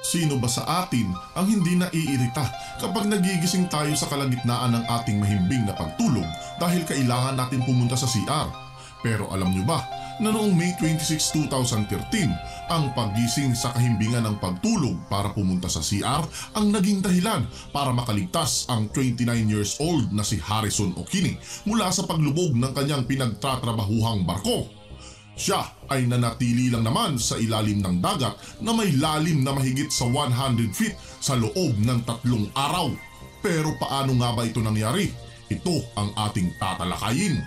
Sino ba sa atin ang hindi naiirita kapag nagigising tayo sa kalagitnaan ng ating mahimbing na pagtulog dahil kailangan natin pumunta sa CR? Pero alam nyo ba na noong May 26, 2013, ang paggising sa kahimbingan ng pagtulog para pumunta sa CR ang naging dahilan para makaligtas ang 29 years old na si Harrison Okini mula sa paglubog ng kanyang pinagtatrabahuhang barko. Siya ay nanatili lang naman sa ilalim ng dagat na may lalim na mahigit sa 100 feet sa loob ng tatlong araw. Pero paano nga ba ito nangyari? Ito ang ating tatalakayin.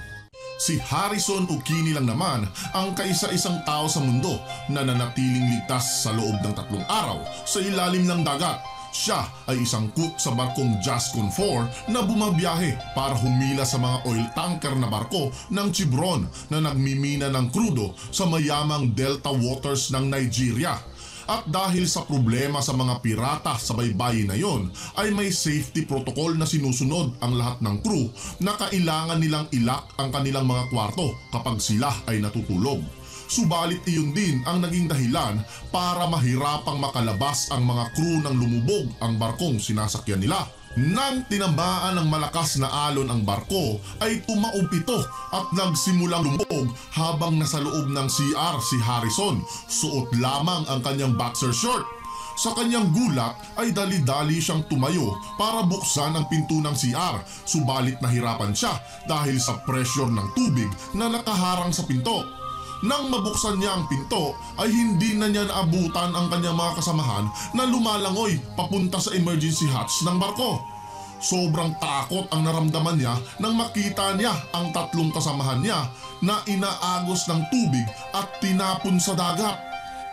Si Harrison Ukini lang naman ang kaisa-isang tao sa mundo na nanatiling ligtas sa loob ng tatlong araw sa ilalim ng dagat. Siya ay isang cook sa barkong Jascon 4 na bumabiyahe para humila sa mga oil tanker na barko ng Chibron na nagmimina ng krudo sa mayamang delta waters ng Nigeria. At dahil sa problema sa mga pirata sa baybayin na yon, ay may safety protocol na sinusunod ang lahat ng crew na kailangan nilang ilak ang kanilang mga kwarto kapag sila ay natutulog. Subalit iyon din ang naging dahilan para mahirapang makalabas ang mga crew ng lumubog ang barkong sinasakyan nila. Nang tinamaan ng malakas na alon ang barko ay tumaob at nagsimulang lumubog habang nasa loob ng CR si Harrison. Suot lamang ang kanyang boxer short. Sa kanyang gulat ay dali-dali siyang tumayo para buksan ang pinto ng CR subalit nahirapan siya dahil sa pressure ng tubig na nakaharang sa pinto. Nang mabuksan niya ang pinto ay hindi na niya naabutan ang kanyang mga kasamahan na lumalangoy papunta sa emergency hatch ng barko. Sobrang takot ang naramdaman niya nang makita niya ang tatlong kasamahan niya na inaagos ng tubig at tinapon sa dagat.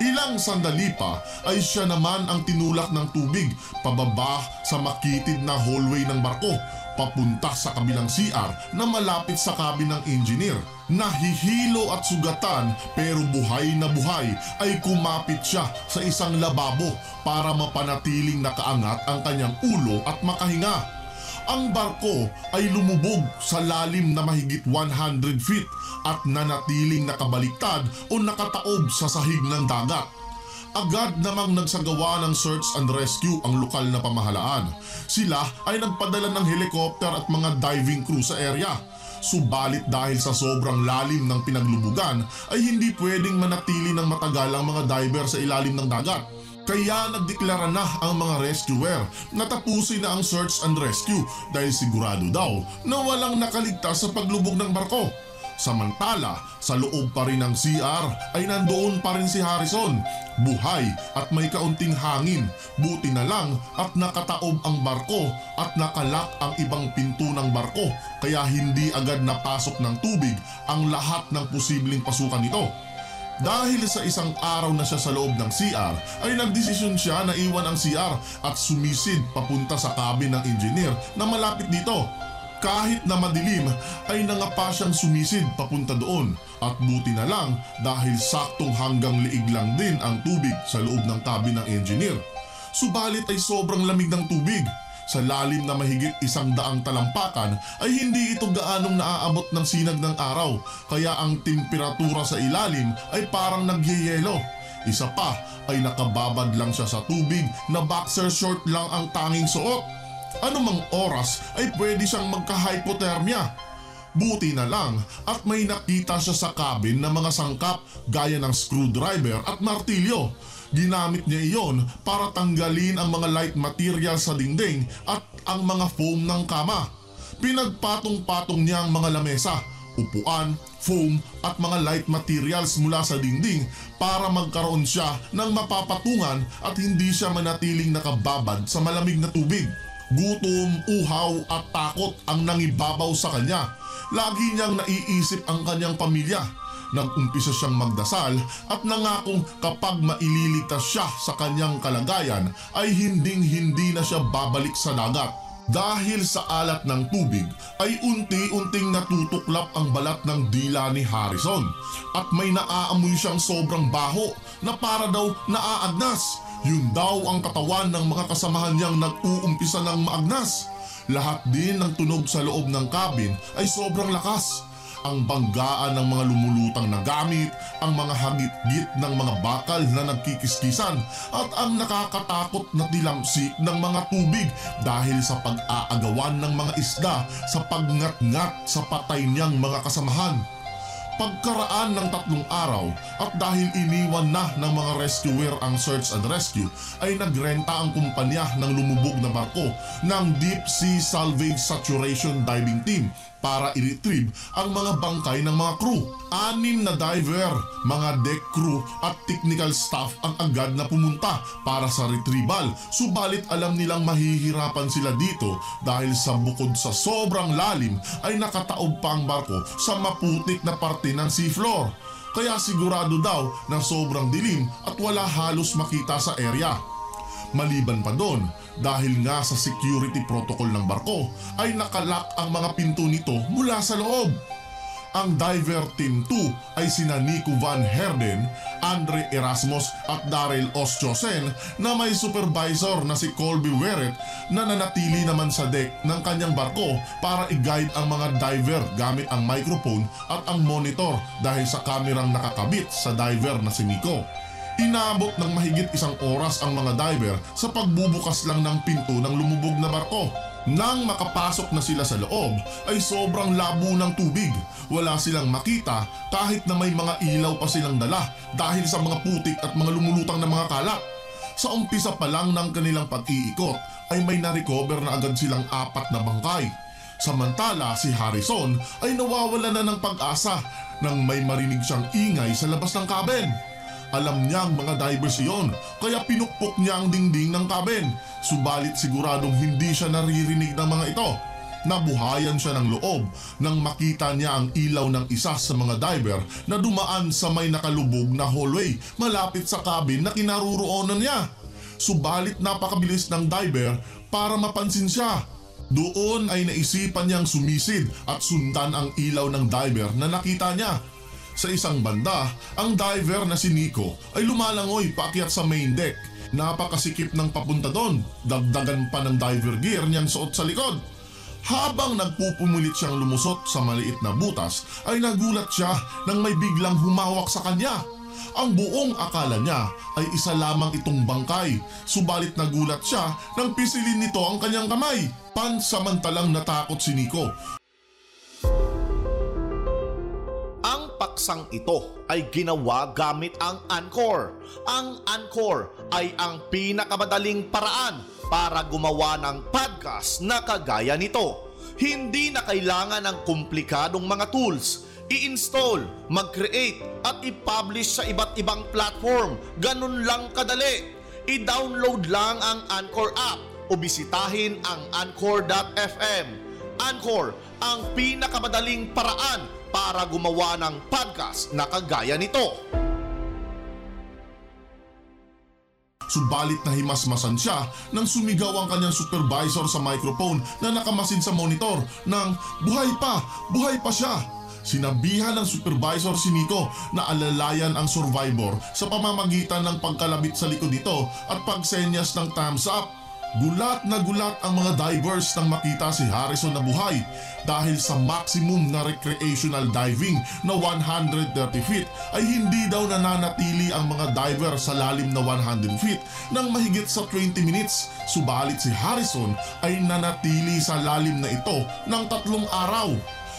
Ilang sandali pa ay siya naman ang tinulak ng tubig pababa sa makitid na hallway ng barko papunta sa kabilang CR na malapit sa cabin ng engineer. Nahihilo at sugatan pero buhay na buhay ay kumapit siya sa isang lababo para mapanatiling nakaangat ang kanyang ulo at makahinga. Ang barko ay lumubog sa lalim na mahigit 100 feet at nanatiling nakabaliktad o nakataob sa sahig ng dagat. Agad namang nagsagawa ng search and rescue ang lokal na pamahalaan. Sila ay nagpadala ng helicopter at mga diving crew sa area. Subalit dahil sa sobrang lalim ng pinaglubugan ay hindi pwedeng manatili ng matagal ang mga diver sa ilalim ng dagat. Kaya nagdeklara na ang mga rescuer na tapusin na ang search and rescue dahil sigurado daw na walang nakaligtas sa paglubog ng barko. Samantala, sa loob pa rin ng CR ay nandoon pa rin si Harrison. Buhay at may kaunting hangin. Buti na lang at nakataob ang barko at nakalak ang ibang pinto ng barko kaya hindi agad napasok ng tubig ang lahat ng posibleng pasukan nito. Dahil sa isang araw na siya sa loob ng CR ay nagdesisyon siya na iwan ang CR at sumisid papunta sa cabin ng engineer na malapit dito kahit na madilim ay nangapa siyang sumisid papunta doon at buti na lang dahil saktong hanggang liig lang din ang tubig sa loob ng cabin ng engineer. Subalit ay sobrang lamig ng tubig. Sa lalim na mahigit isang daang talampakan ay hindi ito gaanong naaabot ng sinag ng araw kaya ang temperatura sa ilalim ay parang nagyeyelo. Isa pa ay nakababad lang siya sa tubig na boxer short lang ang tanging suot anumang oras ay pwede siyang magka-hypothermia. Buti na lang at may nakita siya sa cabin na mga sangkap gaya ng screwdriver at martilyo. Ginamit niya iyon para tanggalin ang mga light material sa dingding at ang mga foam ng kama. Pinagpatong-patong niya ang mga lamesa, upuan, foam at mga light materials mula sa dingding para magkaroon siya ng mapapatungan at hindi siya manatiling nakababad sa malamig na tubig. Gutom, uhaw at takot ang nangibabaw sa kanya. Lagi niyang naiisip ang kanyang pamilya. Nag-umpisa siyang magdasal at nangakong kapag maililigtas siya sa kanyang kalagayan ay hinding hindi na siya babalik sa dagat. Dahil sa alat ng tubig ay unti-unting natutuklap ang balat ng dila ni Harrison at may naaamoy siyang sobrang baho na para daw naaagnas. Yun daw ang katawan ng mga kasamahan niyang nag-uumpisa ng maagnas. Lahat din ng tunog sa loob ng cabin ay sobrang lakas. ang banggaan ng mga lumulutang na gamit, ang mga hagit-git ng mga bakal na nagkikiskisan at ang nakakatakot na tilamsik ng mga tubig dahil sa pag-aagawan ng mga isda sa pagngat-ngat sa patay niyang mga kasamahan. Pagkaraan ng tatlong araw at dahil iniwan na ng mga rescuer ang search and rescue ay nagrenta ang kumpanya ng lumubog na barko ng Deep Sea Salvage Saturation Diving Team para i-retrieve ang mga bangkay ng mga crew. Anim na diver, mga deck crew at technical staff ang agad na pumunta para sa retrieval. Subalit alam nilang mahihirapan sila dito dahil sa bukod sa sobrang lalim ay nakataob pa ang barko sa maputik na parte ng seafloor. Kaya sigurado daw na sobrang dilim at wala halos makita sa area. Maliban pa doon, dahil nga sa security protocol ng barko, ay nakalak ang mga pinto nito mula sa loob. Ang Diver Team 2 ay sina Nico Van Herden, Andre Erasmus at Daryl Ostiosen na may supervisor na si Colby Weret na nanatili naman sa deck ng kanyang barko para i-guide ang mga diver gamit ang microphone at ang monitor dahil sa kamerang nakakabit sa diver na si Nico. Inabot ng mahigit isang oras ang mga diver sa pagbubukas lang ng pinto ng lumubog na barko. Nang makapasok na sila sa loob ay sobrang labo ng tubig. Wala silang makita kahit na may mga ilaw pa silang dala dahil sa mga putik at mga lumulutang na mga kalat. Sa umpisa pa lang ng kanilang pag-iikot ay may na-recover na agad silang apat na bangkay. Samantala si Harrison ay nawawala na ng pag-asa nang may marinig siyang ingay sa labas ng cabin. Alam niyang mga divers iyon, kaya pinukpok niya ang dingding ng cabin. Subalit siguradong hindi siya naririnig ng mga ito. Nabuhayan siya ng loob nang makita niya ang ilaw ng isa sa mga diver na dumaan sa may nakalubog na hallway malapit sa cabin na kinaruroonan niya. Subalit napakabilis ng diver para mapansin siya. Doon ay naisipan niyang sumisid at sundan ang ilaw ng diver na nakita niya sa isang banda, ang diver na si Nico ay lumalangoy paakyat sa main deck. Napakasikip ng papunta doon, dagdagan pa ng diver gear niyang suot sa likod. Habang nagpupumulit siyang lumusot sa maliit na butas, ay nagulat siya nang may biglang humawak sa kanya. Ang buong akala niya ay isa lamang itong bangkay, subalit nagulat siya nang pisilin nito ang kanyang kamay. Pansamantalang natakot si Nico paksang ito ay ginawa gamit ang Anchor. Ang Anchor ay ang pinakamadaling paraan para gumawa ng podcast na kagaya nito. Hindi na kailangan ng komplikadong mga tools. I-install, mag-create at i-publish sa iba't ibang platform. Ganun lang kadali. I-download lang ang Anchor app o bisitahin ang anchor.fm. Anchor, ang pinakamadaling paraan para gumawa ng podcast na kagaya nito. Subalit na himasmasan siya nang sumigaw ang kanyang supervisor sa microphone na nakamasid sa monitor ng buhay pa, buhay pa siya. Sinabihan ng supervisor si Nico na alalayan ang survivor sa pamamagitan ng pagkalabit sa likod nito at pagsenyas ng thumbs up. Gulat na gulat ang mga divers nang makita si Harrison na buhay dahil sa maximum na recreational diving na 130 feet ay hindi daw nananatili ang mga diver sa lalim na 100 feet ng mahigit sa 20 minutes. Subalit si Harrison ay nanatili sa lalim na ito ng tatlong araw.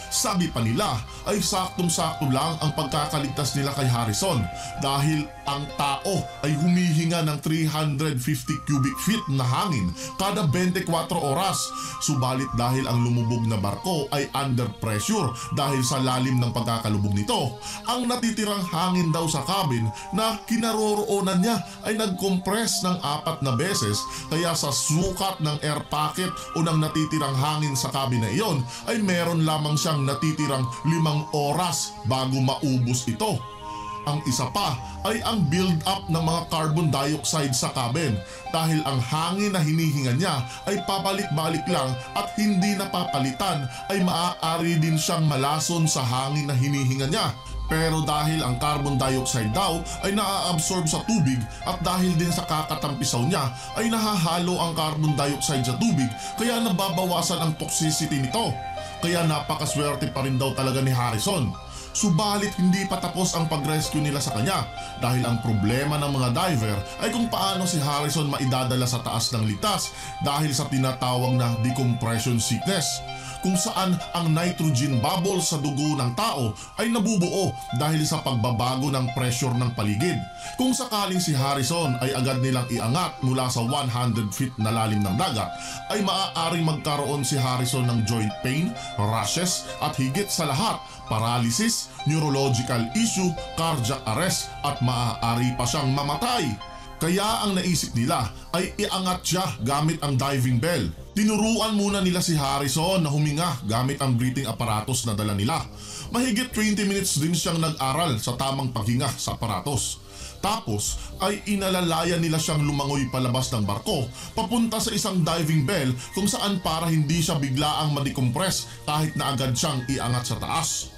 Sabi pa nila ay saktong-sakto lang ang pagkakaligtas nila kay Harrison dahil ang tao ay humihinga ng 350 cubic feet na hangin kada 24 oras. Subalit dahil ang lumubog na barko ay under pressure dahil sa lalim ng pagkakalubog nito, ang natitirang hangin daw sa cabin na kinaroroonan niya ay nag-compress ng apat na beses kaya sa sukat ng air pocket o ng natitirang hangin sa cabin na iyon ay meron lamang siyang natitirang limang oras bago maubos ito. Ang isa pa ay ang build-up ng mga carbon dioxide sa cabin dahil ang hangin na hinihinga niya ay pabalik-balik lang at hindi napapalitan ay maaari din siyang malason sa hangin na hinihinga niya. Pero dahil ang carbon dioxide daw ay naa-absorb sa tubig at dahil din sa kakatampisaw niya ay nahahalo ang carbon dioxide sa tubig kaya nababawasan ang toxicity nito. Kaya napakaswerte pa rin daw talaga ni Harrison. Subalit hindi pa tapos ang pag-rescue nila sa kanya dahil ang problema ng mga diver ay kung paano si Harrison maidadala sa taas ng litas dahil sa tinatawag na decompression sickness kung saan ang nitrogen bubble sa dugo ng tao ay nabubuo dahil sa pagbabago ng pressure ng paligid. Kung sakaling si Harrison ay agad nilang iangat mula sa 100 feet na lalim ng dagat, ay maaaring magkaroon si Harrison ng joint pain, rashes at higit sa lahat, paralysis, neurological issue, cardiac arrest at maaari pa siyang mamatay. Kaya ang naisip nila ay iangat siya gamit ang diving bell. Tinuruan muna nila si Harrison na huminga gamit ang breathing apparatus na dala nila. Mahigit 20 minutes din siyang nag-aral sa tamang paghinga sa aparatos. Tapos ay inalalayan nila siyang lumangoy palabas ng barko papunta sa isang diving bell kung saan para hindi siya biglaang madecompress kahit na agad siyang iangat sa taas.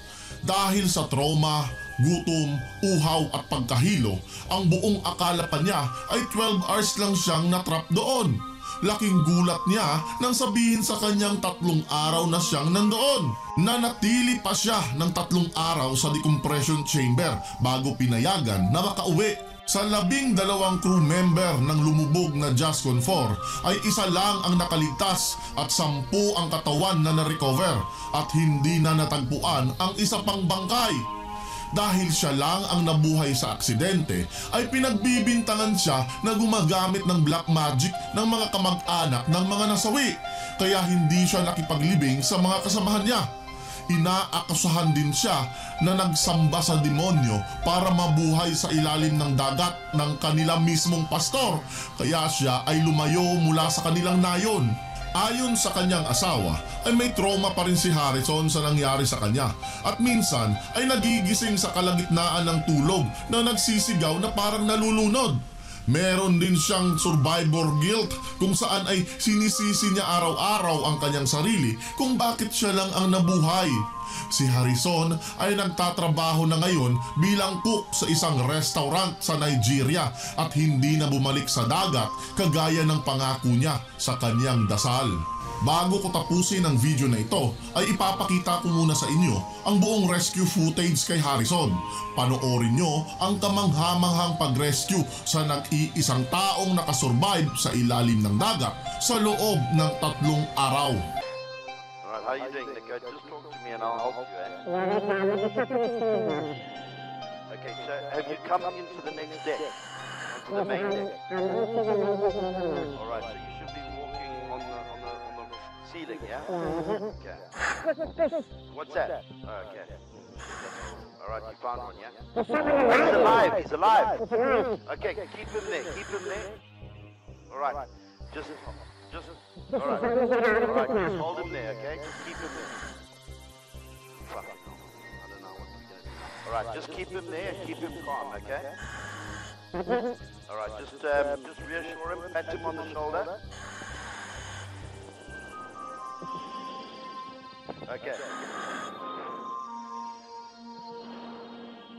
Dahil sa trauma, gutom, uhaw at pagkahilo, ang buong akala pa niya ay 12 hours lang siyang natrap doon. Laking gulat niya nang sabihin sa kanyang tatlong araw na siyang nandoon. Nanatili pa siya ng tatlong araw sa decompression chamber bago pinayagan na makauwi. Sa labing dalawang crew member ng lumubog na Jascon 4 ay isa lang ang nakaligtas at sampu ang katawan na na-recover at hindi na natagpuan ang isa pang bangkay. Dahil siya lang ang nabuhay sa aksidente ay pinagbibintangan siya na gumagamit ng black magic ng mga kamag-anak ng mga nasawi kaya hindi siya nakipaglibing sa mga kasamahan niya inaakasahan din siya na nagsamba sa demonyo para mabuhay sa ilalim ng dagat ng kanila mismong pastor. Kaya siya ay lumayo mula sa kanilang nayon. Ayon sa kanyang asawa, ay may trauma pa rin si Harrison sa nangyari sa kanya at minsan ay nagigising sa kalagitnaan ng tulog na nagsisigaw na parang nalulunod. Meron din siyang survivor guilt kung saan ay sinisisi niya araw-araw ang kanyang sarili kung bakit siya lang ang nabuhay. Si Harrison ay nagtatrabaho na ngayon bilang cook sa isang restaurant sa Nigeria at hindi na bumalik sa dagat kagaya ng pangako niya sa kanyang dasal. Bago ko tapusin ang video na ito, ay ipapakita ko muna sa inyo ang buong rescue footage kay Harrison. Panoorin nyo ang kamanghamanghang pag-rescue sa nag-iisang taong nakasurvive sa ilalim ng dagat sa loob ng tatlong araw. Alright, how you doing, Nico? Just talk to me and I'll help you, eh? Okay, so have you come into the next deck? Onto the main deck? Alright, so you ceiling, yeah? Okay. What's that? Oh, okay. Alright, you found one, yeah? He's alive, he's alive! Okay, keep him there, keep him there. Alright, just, just, alright. Alright, just hold him there, okay? Just keep him there. Fucking. I don't know what we're gonna do. Alright, just keep him there and keep him calm, okay? Alright, just, um, just reassure him, pat him on the shoulder. Okay.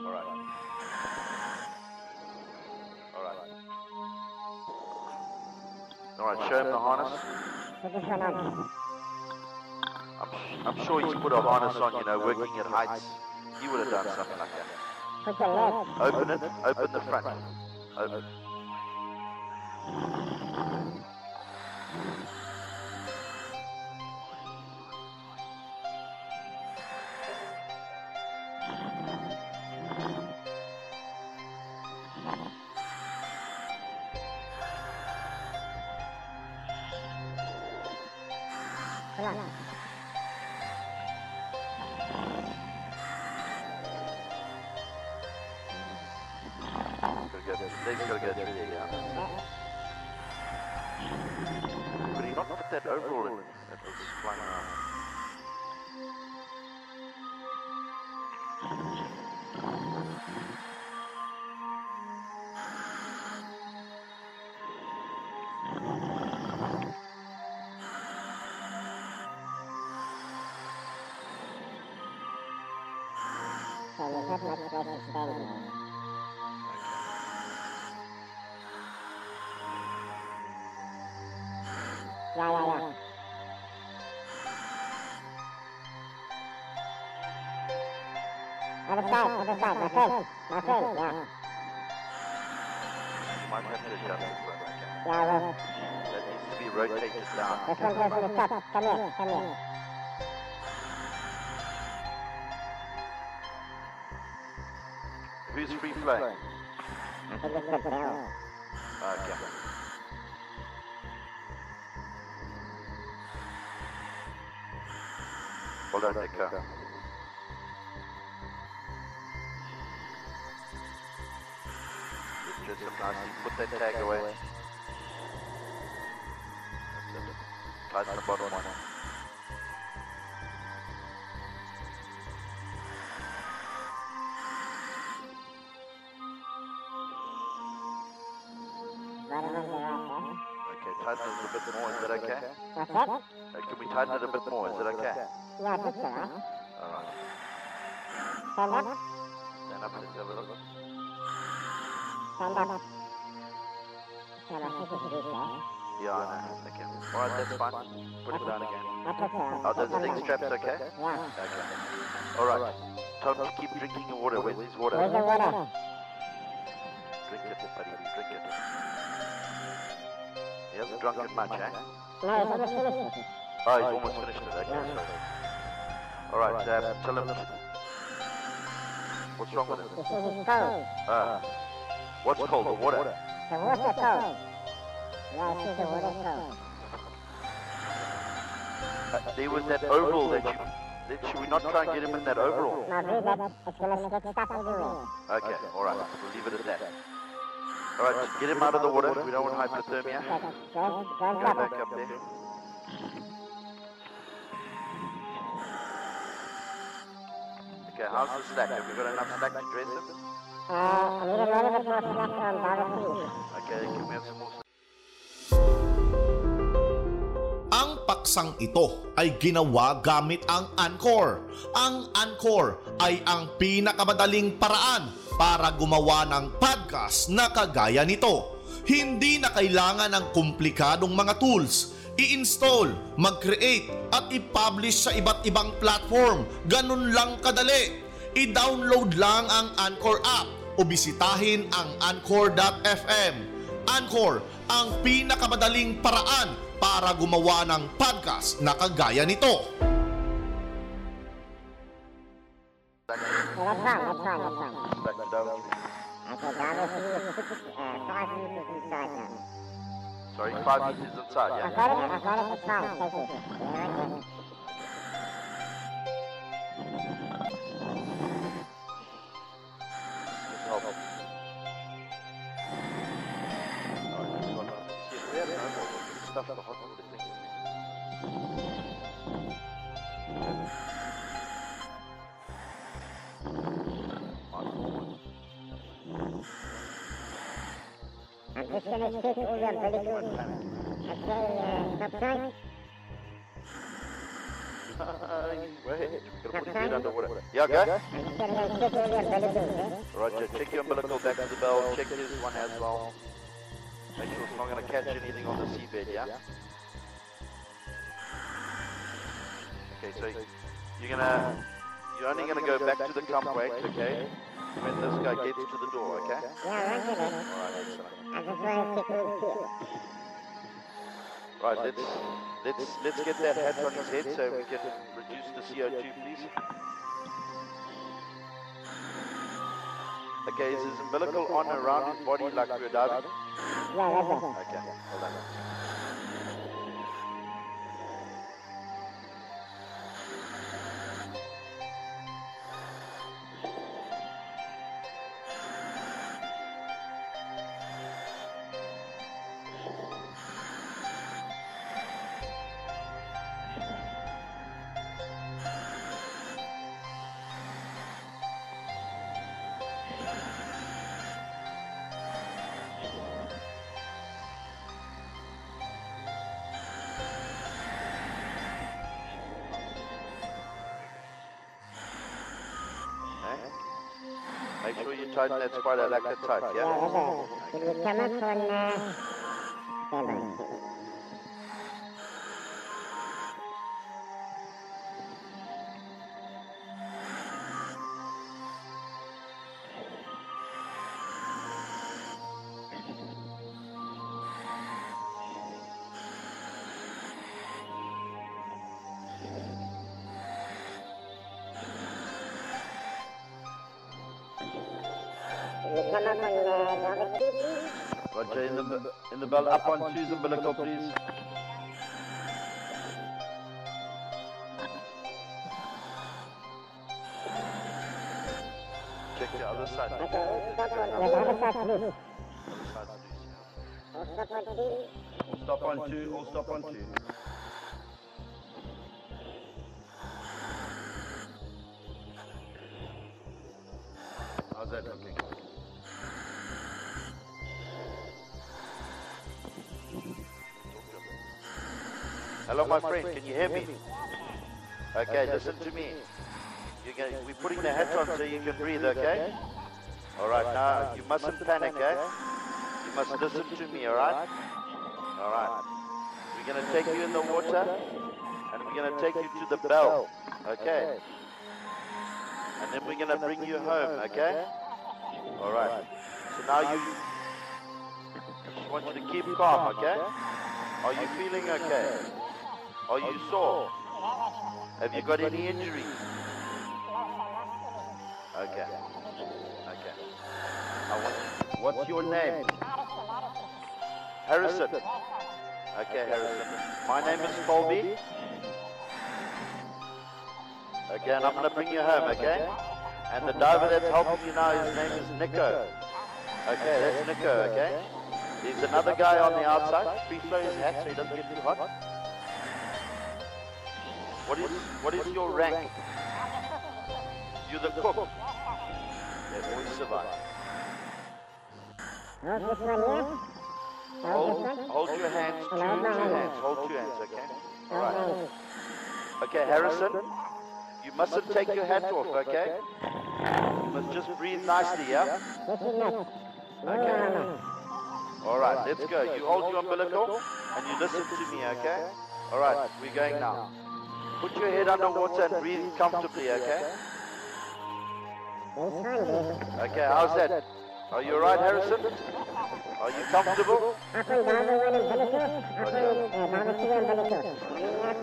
Alright. Alright. Alright, show him the harness. I'm, I'm sure he's put a harness on, you know, working at heights. He would have done something like that. Open it, open the front. Open. good. Things go through the uh, But he not that overall in, flying around. Side, other side, my face, my face, yeah. You might have to adjust Yeah, well, That needs to be rotated down. this one goes on the top. Come here, come here. Who's free flying? I think it's the barrel. Okay. Hold on, Nick. Just nicely. Put that tag away. That's it. The bottom one. Bottom one's the right, huh? Okay, tighten it a bit more. Is that okay? What's that? Uh, can we tighten it a bit more? Is that okay? Yeah, this one. Alright. Stand up. Let's have a look. Up. Yeah, my face is weak, huh? Yeah, I know. Okay. Alright, that's fine. Put it down again. The... Oh, the thing straps okay? Yeah. Okay. Alright. Tell him to keep drinking your water. Where's his water? Where's the water? Drink it, buddy. Drink it. He hasn't drunk it much, eh? No, it's almost finished. Oh, he's almost finished it. Okay, sorry. Alright, uh, tell him. What's wrong with it? He says it's cold. Uh, what's cold? The water. The water cold. Yeah, he says the water cold. Uh, there was that overall that you. That, should we not try and get him in that overall? No, read that. It's gonna get stuck in the. Okay, alright. We'll leave it at that. Alright, just get him out of the water. We don't want hypothermia. Second. Go, go Go and drop back up there. Okay, how's the slack? Have we got enough slack to dress him? Uh, I need a little bit more slack on bottom three. Okay, slack? Ang paksang ito ay ginawa gamit ang Anchor. Ang Anchor ay ang pinakamadaling paraan para gumawa ng podcast na kagaya nito. Hindi na kailangan ng komplikadong mga tools. I-install, mag-create at i-publish sa iba't ibang platform. Ganun lang kadali. I-download lang ang Anchor app o bisitahin ang anchor.fm. Anchor, ang pinakamadaling paraan para gumawa ng podcast na kagaya nito. Five. Sorry, five meters inside, I yeah? got it, I got it, it's fine, thank you. Could stuff the hot water thing. I'm just gonna take all the umbilical. Okay, uh, put his head underwater. Yeah, go. Gonna take all the umbilical, okay? Roger, check your umbilical back to the bell, check his one as well. Make sure it's not gonna catch anything on the seabed, yeah? Okay, so you're gonna, you're only gonna go back to the weight, okay? When this guy gets to the door, okay? Yeah, right there. Alright, excellent. Right, let's, let's, let's get that hat on his head so we can reduce the CO2, please. Okay, is his umbilical on around his body like we're diving? Yeah, right there. Okay, hold on. Sure you tighten that spider like that tight, Yeah, you come up on, uh, Roger, in the, in the belt, up on two's umbilical, please. Check the other side. Other stop on two. All stop on two, Hello, my friend, can you hear me? Okay, listen to me. You're gonna, we're putting the hat on so you can breathe, okay? All right, now you mustn't panic, eh? You must listen to me, all right? All right. We're going to take you in the water and we're going to take you to the bell. Okay. And then we're going to bring you home. Okay. All right. So now you. I just want you to keep calm. Okay. Are you feeling okay? Are you sore? Have you got any injuries? Okay. Okay. Want, what's your name? Harrison. Okay, Harrison. My name is Colby. Okay, and I'm going to bring you home, okay? And the diver that's helping you now, his name is Nico. Okay, that's Nico, okay? There's another guy on the outside. Please throw his hat so he doesn't get too hot. What is, what is your rank? You're the cook. Yeah, always survive. Hold this one here. Hold Hold, your hands, two, two Hold my hands, hands. hold two hands, okay? Hold Alright. Okay, Harrison, you mustn't take your hat off, okay? You must just breathe nicely, yeah? This is nuts. No, Okay. no, no. Alright, let's go. You hold your umbilical and you listen to me, okay? Alright, we're going now. Put your head under water and breathe comfortably, okay? It's fine, baby. Okay, how's that? Are you alright, Harrison? Are you comfortable? Up and down the one umbilical. Up and uh, down the two umbilical. Coming up.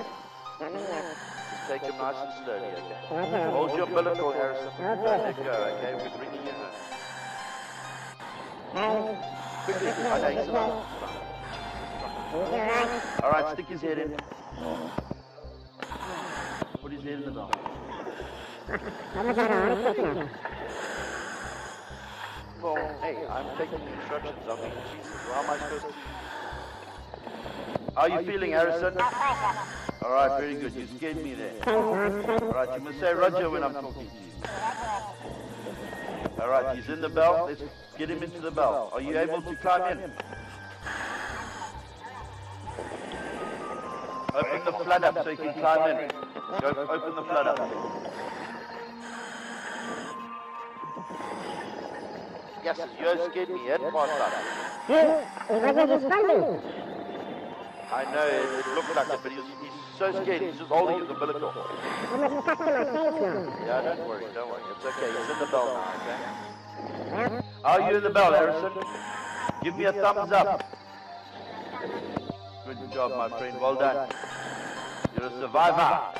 Coming up. Just take him nice and slowly, okay? Okay. Hold your umbilical, Harrison. Okay. Don't let go, okay? We're bringing you home. Hey, Quickly, this way, I know this he's way. alive. He's alright. Alright, stick his head in. Put his head in the bell. How much are on it? Well, hey, I'm taking instructions. I mean, Jesus, how am I supposed to... How are you feeling, Harrison? Alright, very good. You scared me there. Thanks. Alright, you must say Roger when I'm talking to you. Alright, he's in the bell. Let's get him into the bell. Are you able to climb in? Open the flood up so you can climb in. Go, open the flood up. Yes, you scared me. Hey, he wasn't responding. I know it, it looked like it, but he's, he's so scared. He's just holding his umbilical. Yeah, don't worry, don't worry. It's okay. He's in the bell now, okay? Are you in the bell, Harrison? Give me a thumbs up. Good job, my friend. Well done. You're a survivor.